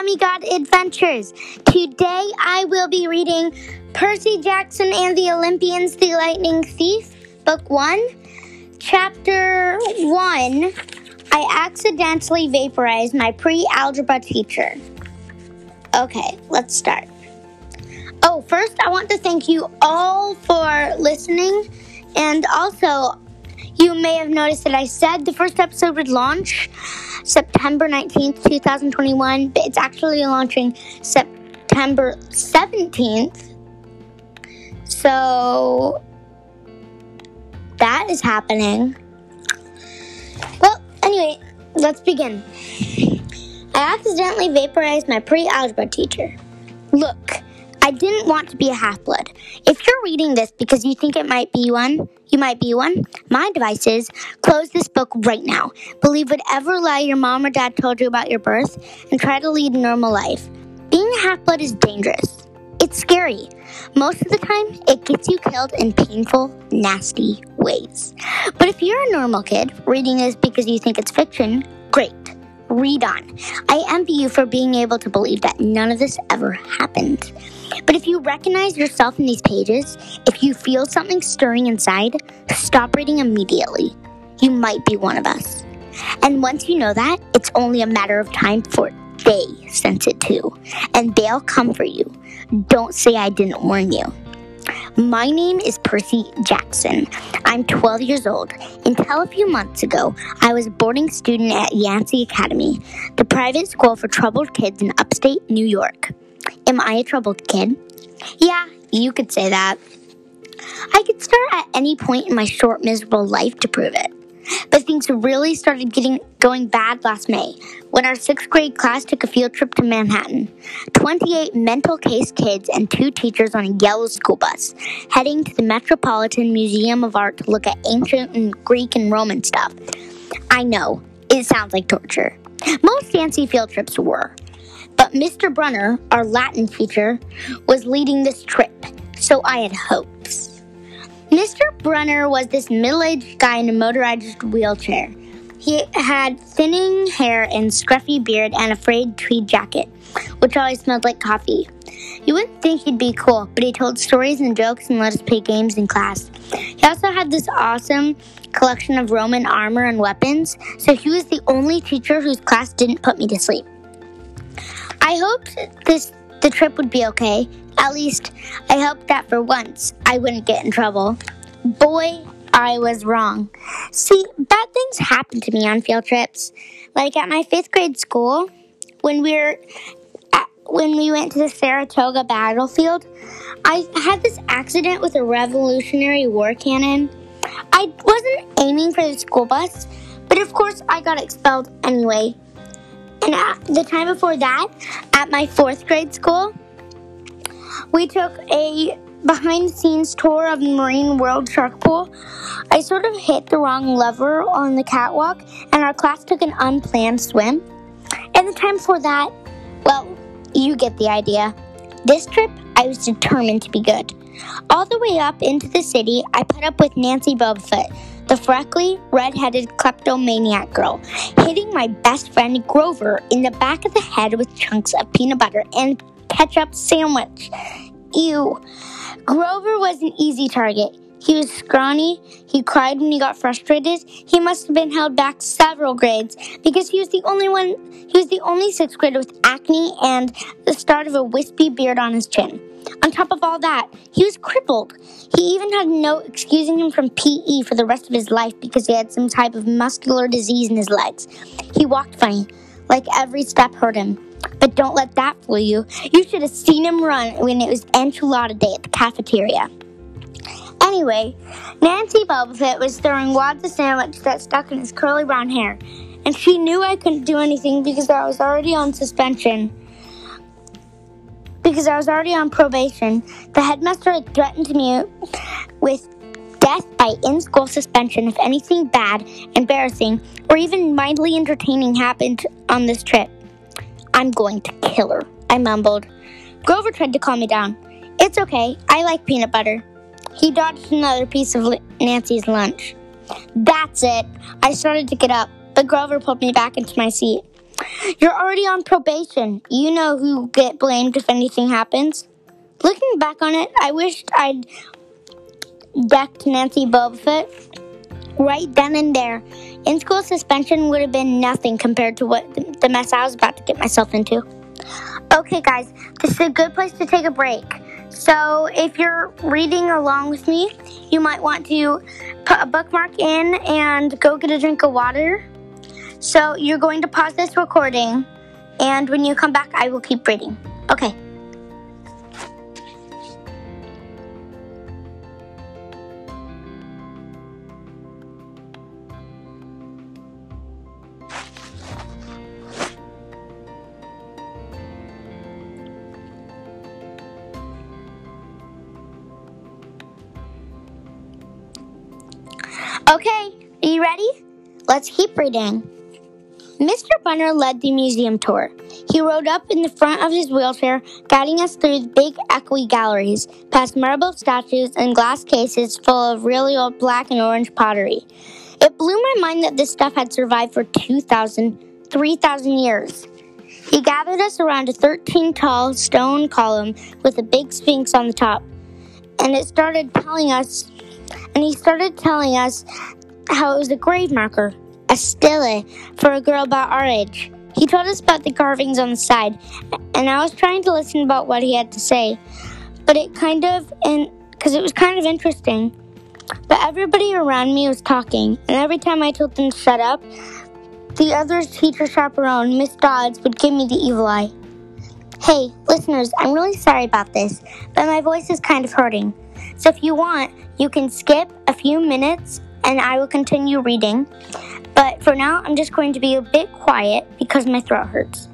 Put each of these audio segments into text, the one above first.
Demigod Adventures. Today I will be reading Percy Jackson and the Olympians, The Lightning Thief, Book 1, Chapter 1. I accidentally vaporized my pre algebra teacher. Okay, let's start. Oh, first, I want to thank you all for listening. And also, you may have noticed that I said the first episode would launch September 19th, 2021, but it's actually launching September 17th. So that is happening. Well, anyway, let's begin. I accidentally vaporized my pre algebra teacher. Look, I didn't want to be a half blood. If you're reading this because you think it might be one, you might be one. My advice is close this book right now. Believe whatever lie your mom or dad told you about your birth and try to lead a normal life. Being a half blood is dangerous. It's scary. Most of the time, it gets you killed in painful, nasty ways. But if you're a normal kid reading this because you think it's fiction, great. Read on. I envy you for being able to believe that none of this ever happened. But if you recognize yourself in these pages, if you feel something stirring inside, stop reading immediately. You might be one of us. And once you know that, it's only a matter of time before they sense it too. And they'll come for you. Don't say I didn't warn you. My name is Percy Jackson. I'm 12 years old. Until a few months ago, I was a boarding student at Yancey Academy, the private school for troubled kids in upstate New York. Am I a troubled kid? Yeah, you could say that. I could start at any point in my short, miserable life to prove it. But things really started getting going bad last May when our sixth grade class took a field trip to Manhattan. 28 mental case kids and two teachers on a yellow school bus, heading to the Metropolitan Museum of Art to look at ancient and Greek and Roman stuff. I know, it sounds like torture. Most fancy field trips were. But Mr. Brunner, our Latin teacher, was leading this trip, so I had hopes. Mr. Brunner was this middle aged guy in a motorized wheelchair. He had thinning hair and scruffy beard and a frayed tweed jacket, which always smelled like coffee. You wouldn't think he'd be cool, but he told stories and jokes and let us play games in class. He also had this awesome collection of Roman armor and weapons, so he was the only teacher whose class didn't put me to sleep. I hoped this the trip would be okay. At least I hoped that for once I wouldn't get in trouble. Boy, I was wrong. See, bad things happen to me on field trips. Like at my fifth grade school, when we were at, when we went to the Saratoga battlefield, I had this accident with a Revolutionary War cannon. I wasn't aiming for the school bus, but of course I got expelled anyway. And the time before that, at my fourth grade school, we took a behind the scenes tour of the Marine World Shark Pool. I sort of hit the wrong lever on the catwalk, and our class took an unplanned swim. And the time before that, well, you get the idea. This trip, I was determined to be good. All the way up into the city, I put up with Nancy Bobofit the freckly, red-headed kleptomaniac girl, hitting my best friend Grover in the back of the head with chunks of peanut butter and ketchup sandwich. Ew. Grover was an easy target. He was scrawny. He cried when he got frustrated. He must have been held back several grades because he was the only one. He was the only sixth grader with acne and the start of a wispy beard on his chin. On top of all that, he was crippled. He even had note excusing him from PE for the rest of his life because he had some type of muscular disease in his legs. He walked funny, like every step hurt him. But don't let that fool you. You should have seen him run when it was enchilada day at the cafeteria. Anyway, Nancy Bobofit was throwing wads of sandwich that stuck in his curly brown hair, and she knew I couldn't do anything because I was already on suspension because I was already on probation. The headmaster had threatened me with death by in school suspension if anything bad, embarrassing, or even mildly entertaining happened on this trip. I'm going to kill her, I mumbled. Grover tried to calm me down. It's okay, I like peanut butter. He dodged another piece of Nancy's lunch. That's it. I started to get up, but Grover pulled me back into my seat. You're already on probation. You know who get blamed if anything happens. Looking back on it, I wished I'd decked Nancy Bobofit right then and there. In school suspension would have been nothing compared to what the mess I was about to get myself into. Okay, guys, this is a good place to take a break. So, if you're reading along with me, you might want to put a bookmark in and go get a drink of water. So, you're going to pause this recording, and when you come back, I will keep reading. Okay. Okay, are you ready? Let's keep reading. Mr. Brunner led the museum tour. He rode up in the front of his wheelchair, guiding us through the big echoey galleries, past marble statues and glass cases full of really old black and orange pottery. It blew my mind that this stuff had survived for 2,000, 3,000 years. He gathered us around a 13 tall stone column with a big sphinx on the top, and it started telling us and he started telling us how it was a grave marker, a stele for a girl about our age. He told us about the carvings on the side, and I was trying to listen about what he had to say, but it kind of and because it was kind of interesting. But everybody around me was talking, and every time I told them to shut up, the other teacher chaperone, Miss Dodds, would give me the evil eye. Hey, listeners, I'm really sorry about this, but my voice is kind of hurting. So if you want, you can skip a few minutes and I will continue reading. But for now, I'm just going to be a bit quiet because my throat hurts.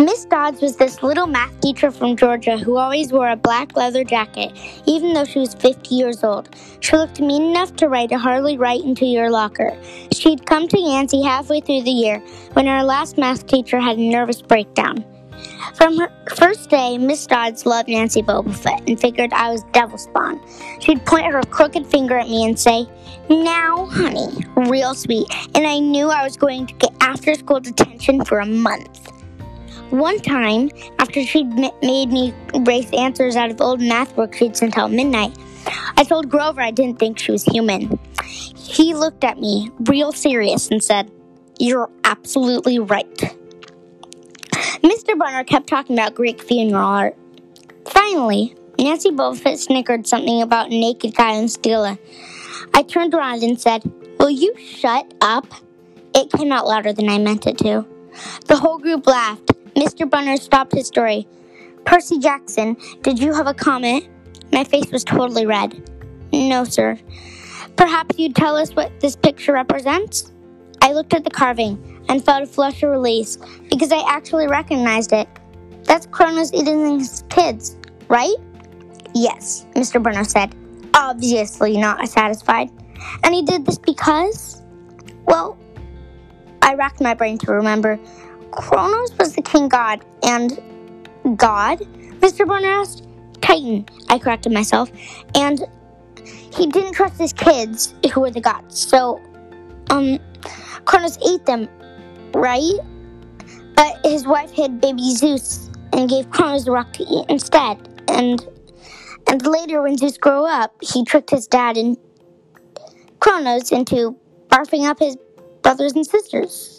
Miss Dodds was this little math teacher from Georgia who always wore a black leather jacket, even though she was 50 years old. She looked mean enough to write a hardly right into your locker. She'd come to Yancey halfway through the year when our last math teacher had a nervous breakdown. From her first day, Miss Dodds loved Nancy Bobofit and figured I was devil spawn. She'd point her crooked finger at me and say, Now, honey, real sweet, and I knew I was going to get after school detention for a month. One time, after she'd made me erase answers out of old math worksheets until midnight, I told Grover I didn't think she was human. He looked at me, real serious, and said, You're absolutely right. Mr. Brunner kept talking about Greek funeral art. Finally, Nancy Bobofit snickered something about naked guy and stela. I turned around and said, Will you shut up? It came out louder than I meant it to. The whole group laughed. Mr. Brunner stopped his story. Percy Jackson, did you have a comment? My face was totally red. No, sir. Perhaps you'd tell us what this picture represents? I looked at the carving and felt a flush of release because I actually recognized it. That's Kronos eating his kids, right? Yes, Mr. Brunner said, obviously not satisfied. And he did this because? Well, I racked my brain to remember. Kronos was the king god, and God? Mr. Brunner asked. Titan, I corrected myself. And he didn't trust his kids, who were the gods. So, um, Kronos ate them, right? But his wife hid baby Zeus and gave Kronos the rock to eat instead. And and later, when Zeus grew up, he tricked his dad and Kronos into barfing up his brothers and sisters.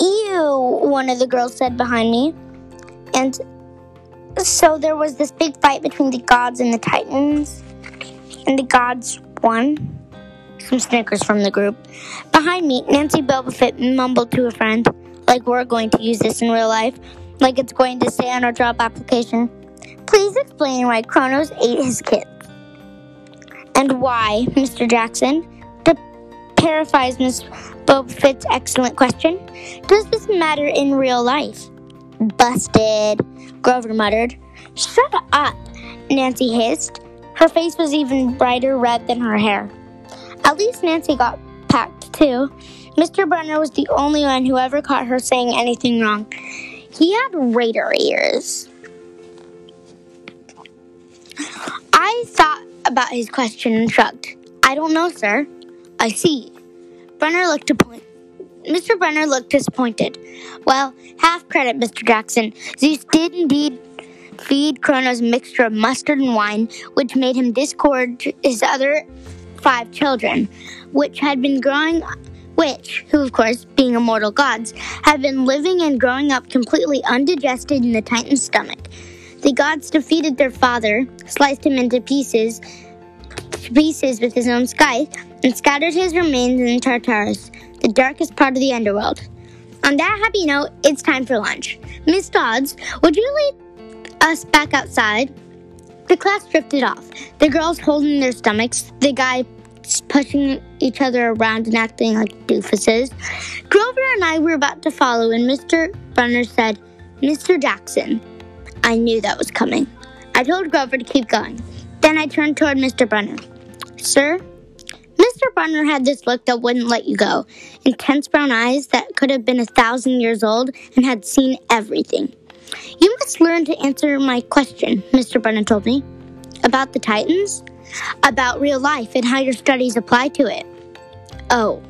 Ew, one of the girls said behind me. And so there was this big fight between the gods and the titans, and the gods won. Some snickers from the group. Behind me, Nancy Bobofit mumbled to a friend, like we're going to use this in real life, like it's going to say on our job application. Please explain why Kronos ate his kids. And why, Mr. Jackson? To paraphrase Miss Bobofit's excellent question. Does this matter in real life? Busted, Grover muttered. Shut up, Nancy hissed. Her face was even brighter red than her hair. At least Nancy got packed too. Mr. Brunner was the only one who ever caught her saying anything wrong. He had radar ears. I thought about his question and shrugged. I don't know, sir. I see. Brunner looked. Mr. Brunner looked disappointed. Well, half credit, Mr. Jackson. Zeus did indeed feed Kronos a mixture of mustard and wine, which made him disgorge his other five children, which had been growing which, who of course, being immortal gods, had been living and growing up completely undigested in the Titan's stomach. The gods defeated their father, sliced him into pieces, pieces with his own scythe, and scattered his remains in Tartarus, the darkest part of the underworld. On that happy note, it's time for lunch. Miss Dodds, would you lead us back outside? The class drifted off, the girls holding their stomachs, the guy pushing each other around and acting like doofuses. Grover and I were about to follow, and Mr. Brunner said, Mr. Jackson. I knew that was coming. I told Grover to keep going. Then I turned toward Mr. Brunner. Sir? Mr. Brunner had this look that wouldn't let you go intense brown eyes that could have been a thousand years old and had seen everything. You must learn to answer my question, Mr. Brunner told me. About the Titans? About real life and how your studies apply to it. Oh.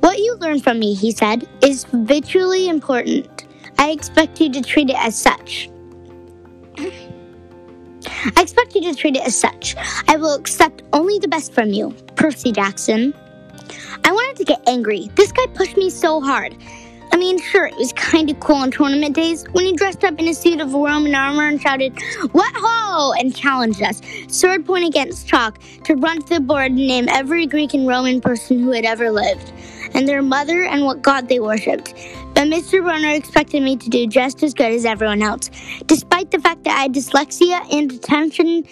What you learn from me, he said, is vitally important. I expect you to treat it as such. I expect you to treat it as such. I will accept only the best from you, Percy Jackson. I wanted to get angry. This guy pushed me so hard. I mean, sure, it was kind of cool on tournament days when he dressed up in a suit of Roman armor and shouted, What ho! and challenged us, sword point against chalk, to run to the board and name every Greek and Roman person who had ever lived, and their mother and what god they worshipped. But Mr. Brunner expected me to do just as good as everyone else, despite the fact that I had dyslexia and attention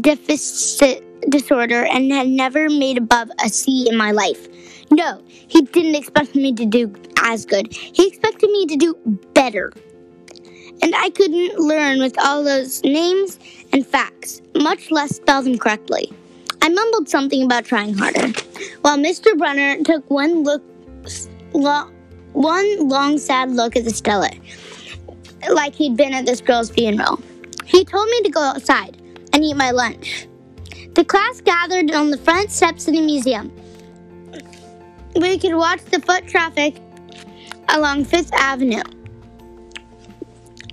deficit disorder and had never made above a C in my life. No, he didn't expect me to do as good. He expected me to do better. And I couldn't learn with all those names and facts, much less spell them correctly. I mumbled something about trying harder, while Mr. Brunner took one look, one long, sad look at the Stella, like he'd been at this girl's funeral. He told me to go outside and eat my lunch. The class gathered on the front steps of the museum. We could watch the foot traffic along Fifth Avenue.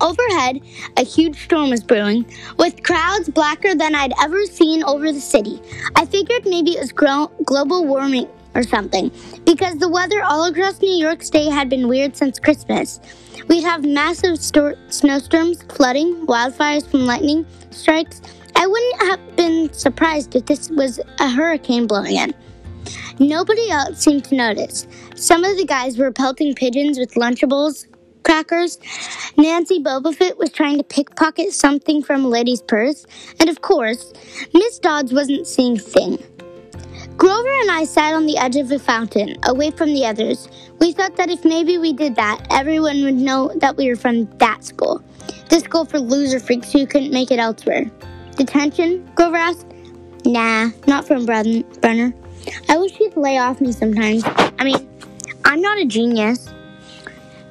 Overhead, a huge storm was brewing, with crowds blacker than I'd ever seen over the city. I figured maybe it was global warming or something, because the weather all across New York State had been weird since Christmas. We'd have massive sto- snowstorms, flooding, wildfires from lightning strikes. I wouldn't have been surprised if this was a hurricane blowing in. Nobody else seemed to notice. Some of the guys were pelting pigeons with Lunchables crackers. Nancy Bobofit was trying to pickpocket something from a lady's purse. And of course, Miss Dodds wasn't seeing a thing. Grover and I sat on the edge of a fountain, away from the others. We thought that if maybe we did that, everyone would know that we were from that school. The school for loser freaks who couldn't make it elsewhere. Detention? Grover asked. Nah, not from Brunner. I wish he'd lay off me sometimes. I mean, I'm not a genius.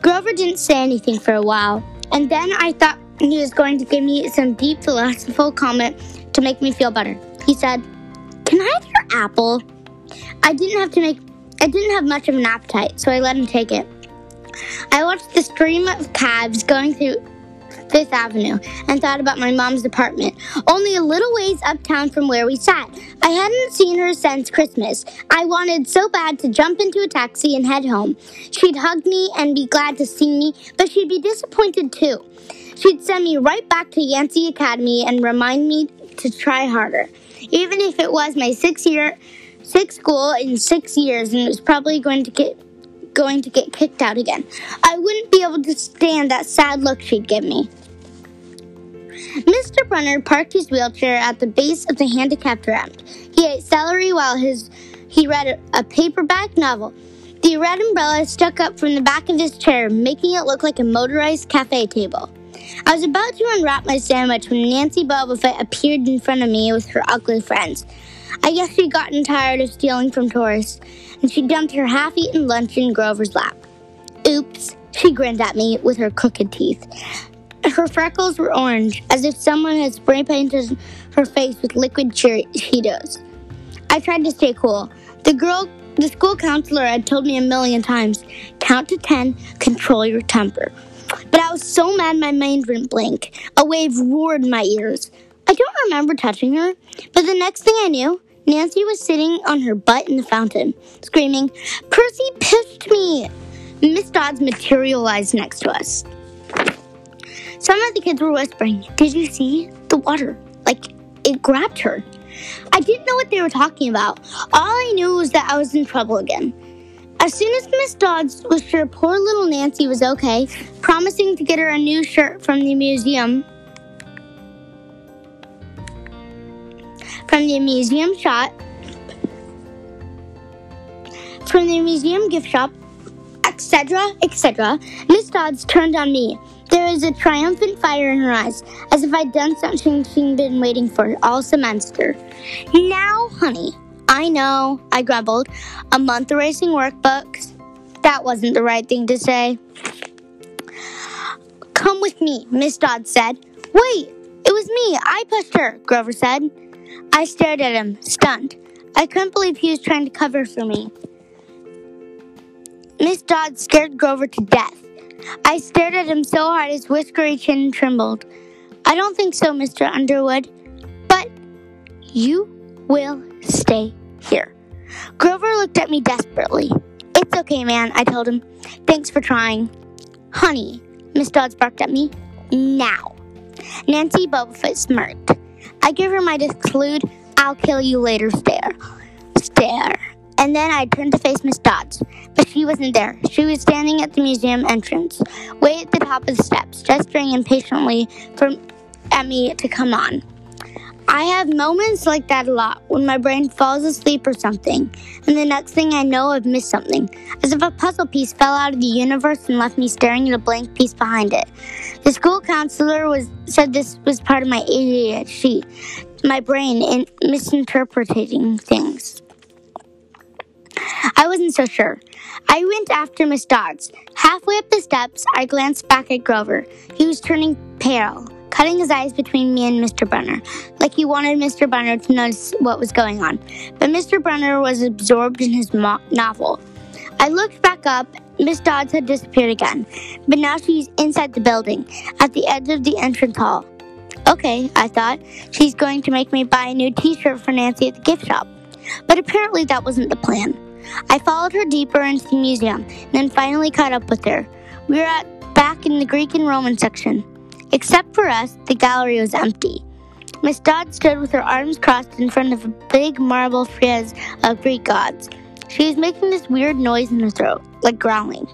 Grover didn't say anything for a while, and then I thought he was going to give me some deep philosophical comment to make me feel better. He said, can I apple? I didn't have to make I didn't have much of an appetite, so I let him take it. I watched the stream of cabs going through Fifth Avenue and thought about my mom's apartment, only a little ways uptown from where we sat. I hadn't seen her since Christmas. I wanted so bad to jump into a taxi and head home. She'd hug me and be glad to see me, but she'd be disappointed too. She'd send me right back to Yancey Academy and remind me to try harder even if it was my sixth year, sixth school in six years, and it was probably going to get going to get kicked out again. I wouldn't be able to stand that sad look she'd give me. Mr. Brunner parked his wheelchair at the base of the handicapped ramp. He ate celery while his he read a, a paperback novel. The red umbrella stuck up from the back of his chair, making it look like a motorized cafe table. I was about to unwrap my sandwich when Nancy Bobofit appeared in front of me with her ugly friends. I guess she'd gotten tired of stealing from tourists, and she dumped her half eaten lunch in Grover's lap. Oops, she grinned at me with her crooked teeth. Her freckles were orange, as if someone had spray painted her face with liquid Cheetos. I tried to stay cool. The girl, the school counselor had told me a million times, count to ten, control your temper. I was so mad my mind went blank. A wave roared in my ears. I don't remember touching her, but the next thing I knew, Nancy was sitting on her butt in the fountain, screaming, Percy pished me! Miss Dodds materialized next to us. Some of the kids were whispering, Did you see? The water. Like, it grabbed her. I didn't know what they were talking about. All I knew was that I was in trouble again. As soon as Miss Dodds was sure poor little Nancy was okay, promising to get her a new shirt from the museum, from the museum shop, from the museum gift shop, etc., etc., Miss Dodds turned on me. There was a triumphant fire in her eyes, as if I'd done something she'd been waiting for all semester. Now, honey, I know, I grumbled. A month erasing workbooks? That wasn't the right thing to say. Come with me, Miss Dodd said. Wait, it was me. I pushed her, Grover said. I stared at him, stunned. I couldn't believe he was trying to cover for me. Miss Dodd scared Grover to death. I stared at him so hard his whiskery chin trembled. I don't think so, Mr. Underwood. But you will stay here. Grover looked at me desperately. It's okay, man, I told him. Thanks for trying. Honey, Miss Dodds barked at me. Now. Nancy Bobofit smirked. I gave her my disclude, I'll kill you later stare. Stare. And then I turned to face Miss Dodds, but she wasn't there. She was standing at the museum entrance, way at the top of the steps, gesturing impatiently for me to come on. I have moments like that a lot when my brain falls asleep or something, and the next thing I know, I've missed something, as if a puzzle piece fell out of the universe and left me staring at a blank piece behind it. The school counselor was said this was part of my ADHD, my brain in misinterpreting things. I wasn't so sure. I went after Miss Dodds. Halfway up the steps, I glanced back at Grover. He was turning pale, cutting his eyes between me and Mr. Brunner, like he wanted Mr. Brunner to notice what was going on. But Mr. Brunner was absorbed in his mo- novel. I looked back up. Miss Dodds had disappeared again, but now she's inside the building, at the edge of the entrance hall. Okay, I thought, she's going to make me buy a new t shirt for Nancy at the gift shop. But apparently that wasn't the plan. I followed her deeper into the museum, and then finally caught up with her. We were at back in the Greek and Roman section. Except for us, the gallery was empty. Miss Dodd stood with her arms crossed in front of a big marble frieze of Greek gods. She was making this weird noise in her throat, like growling.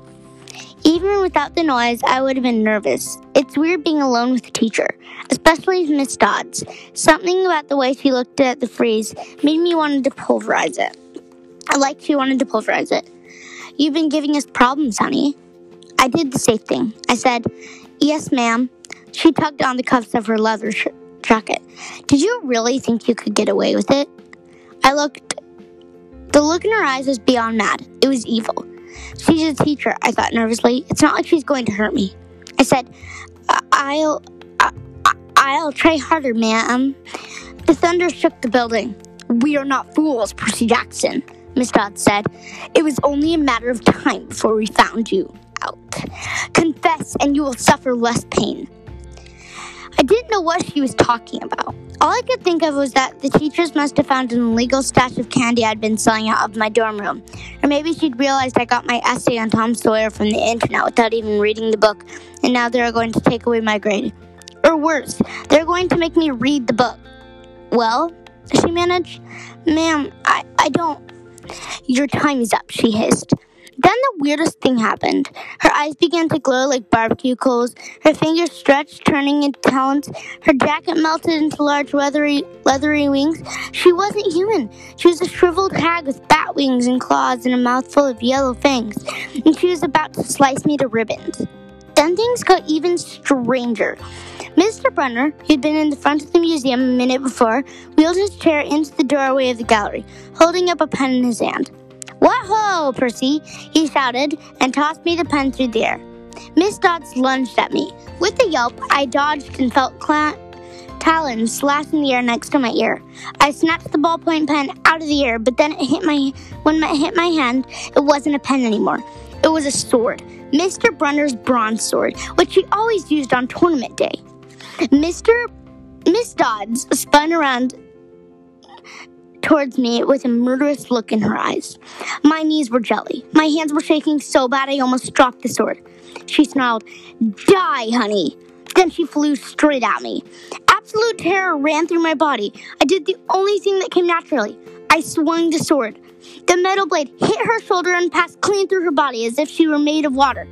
Even without the noise, I would have been nervous. It's weird being alone with a teacher, especially Miss Dodds. Something about the way she looked at the frieze made me want to pulverize it. I like she wanted to pulverize it. You've been giving us problems, honey. I did the safe thing. I said, Yes, ma'am. She tugged on the cuffs of her leather sh- jacket. Did you really think you could get away with it? I looked. The look in her eyes was beyond mad. It was evil. She's a teacher, I thought nervously. It's not like she's going to hurt me. I said, I'll. I'll try harder, ma'am. The thunder shook the building. We are not fools, Percy Jackson. Miss Dodd said. It was only a matter of time before we found you out. Confess, and you will suffer less pain. I didn't know what she was talking about. All I could think of was that the teachers must have found an illegal stash of candy I'd been selling out of my dorm room. Or maybe she'd realized I got my essay on Tom Sawyer from the internet without even reading the book, and now they're going to take away my grade. Or worse, they're going to make me read the book. Well, she managed, ma'am, I, I don't. Your time is up, she hissed. Then the weirdest thing happened. Her eyes began to glow like barbecue coals. Her fingers stretched, turning into talons. Her jacket melted into large leathery, leathery wings. She wasn't human. She was a shriveled hag with bat wings and claws and a mouthful of yellow fangs. And she was about to slice me to ribbons. Then things got even stranger. Mr. Brunner, who'd been in the front of the museum a minute before, wheeled his chair into the doorway of the gallery, holding up a pen in his hand. Whoa, Percy, he shouted and tossed me the pen through the air. Miss Dodds lunged at me. With a yelp, I dodged and felt cla- talons slash in the air next to my ear. I snatched the ballpoint pen out of the air, but then it hit my when it hit my hand, it wasn't a pen anymore. It was a sword, Mr. Brunner's bronze sword, which he always used on tournament day. Mr. Miss Dodds spun around towards me with a murderous look in her eyes. My knees were jelly. My hands were shaking so bad I almost dropped the sword. She snarled, Die, honey. Then she flew straight at me. Absolute terror ran through my body. I did the only thing that came naturally. I swung the sword. The metal blade hit her shoulder and passed clean through her body as if she were made of water.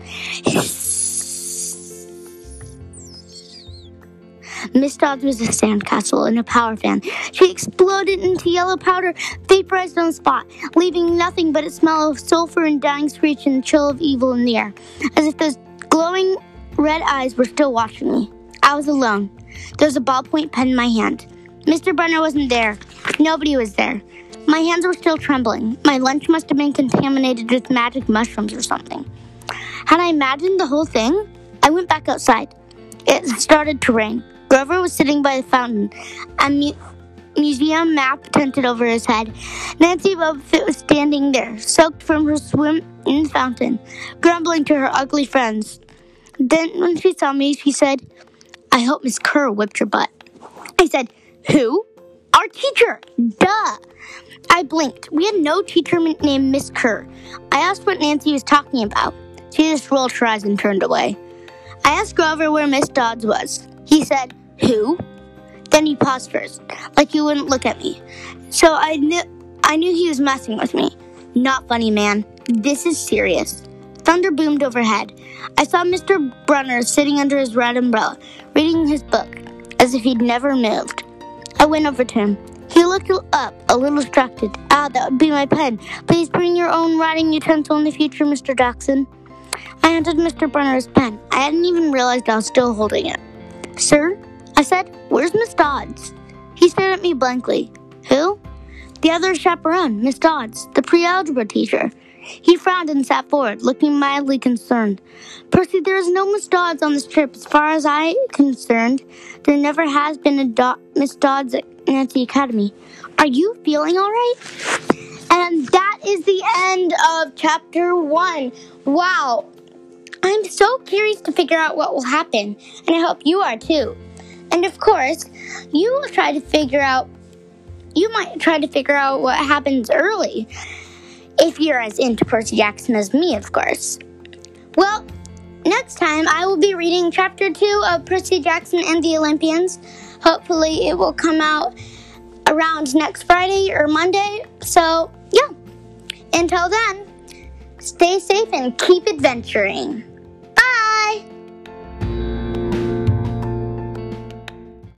Miss Dodds was a sandcastle and a power fan. She exploded into yellow powder, vaporized on the spot, leaving nothing but a smell of sulfur and dying screech and the chill of evil in the air, as if those glowing red eyes were still watching me. I was alone. There was a ballpoint pen in my hand. Mr. Brunner wasn't there. Nobody was there. My hands were still trembling. My lunch must have been contaminated with magic mushrooms or something. Had I imagined the whole thing? I went back outside. It started to rain. Grover was sitting by the fountain, a mu- museum map tented over his head. Nancy Bobofit was standing there, soaked from her swim in the fountain, grumbling to her ugly friends. Then, when she saw me, she said, I hope Miss Kerr whipped your butt. I said, Who? Our teacher! Duh! I blinked. We had no teacher named Miss Kerr. I asked what Nancy was talking about. She just rolled her eyes and turned away. I asked Grover where Miss Dodds was. He said, Who? Then he paused first, like he wouldn't look at me. So I knew I knew he was messing with me. Not funny, man. This is serious. Thunder boomed overhead. I saw Mr. Brunner sitting under his red umbrella, reading his book, as if he'd never moved. I went over to him. He looked up, a little distracted. Ah, that would be my pen. Please bring your own writing utensil in the future, Mr. Jackson. I handed Mr. Brunner his pen. I hadn't even realized I was still holding it. Sir? I said, Where's Miss Dodds? He stared at me blankly. Who? The other chaperone, Miss Dodds, the pre algebra teacher. He frowned and sat forward, looking mildly concerned. Percy, there is no Miss Dodds on this trip. As far as I am concerned, there never has been a Do- Miss Dodds at Yancey Academy. Are you feeling all right? And that is the end of chapter one. Wow. I'm so curious to figure out what will happen, and I hope you are too. And of course, you will try to figure out, you might try to figure out what happens early if you're as into Percy Jackson as me, of course. Well, next time I will be reading chapter two of Percy Jackson and the Olympians. Hopefully, it will come out around next Friday or Monday. So, yeah. Until then, stay safe and keep adventuring.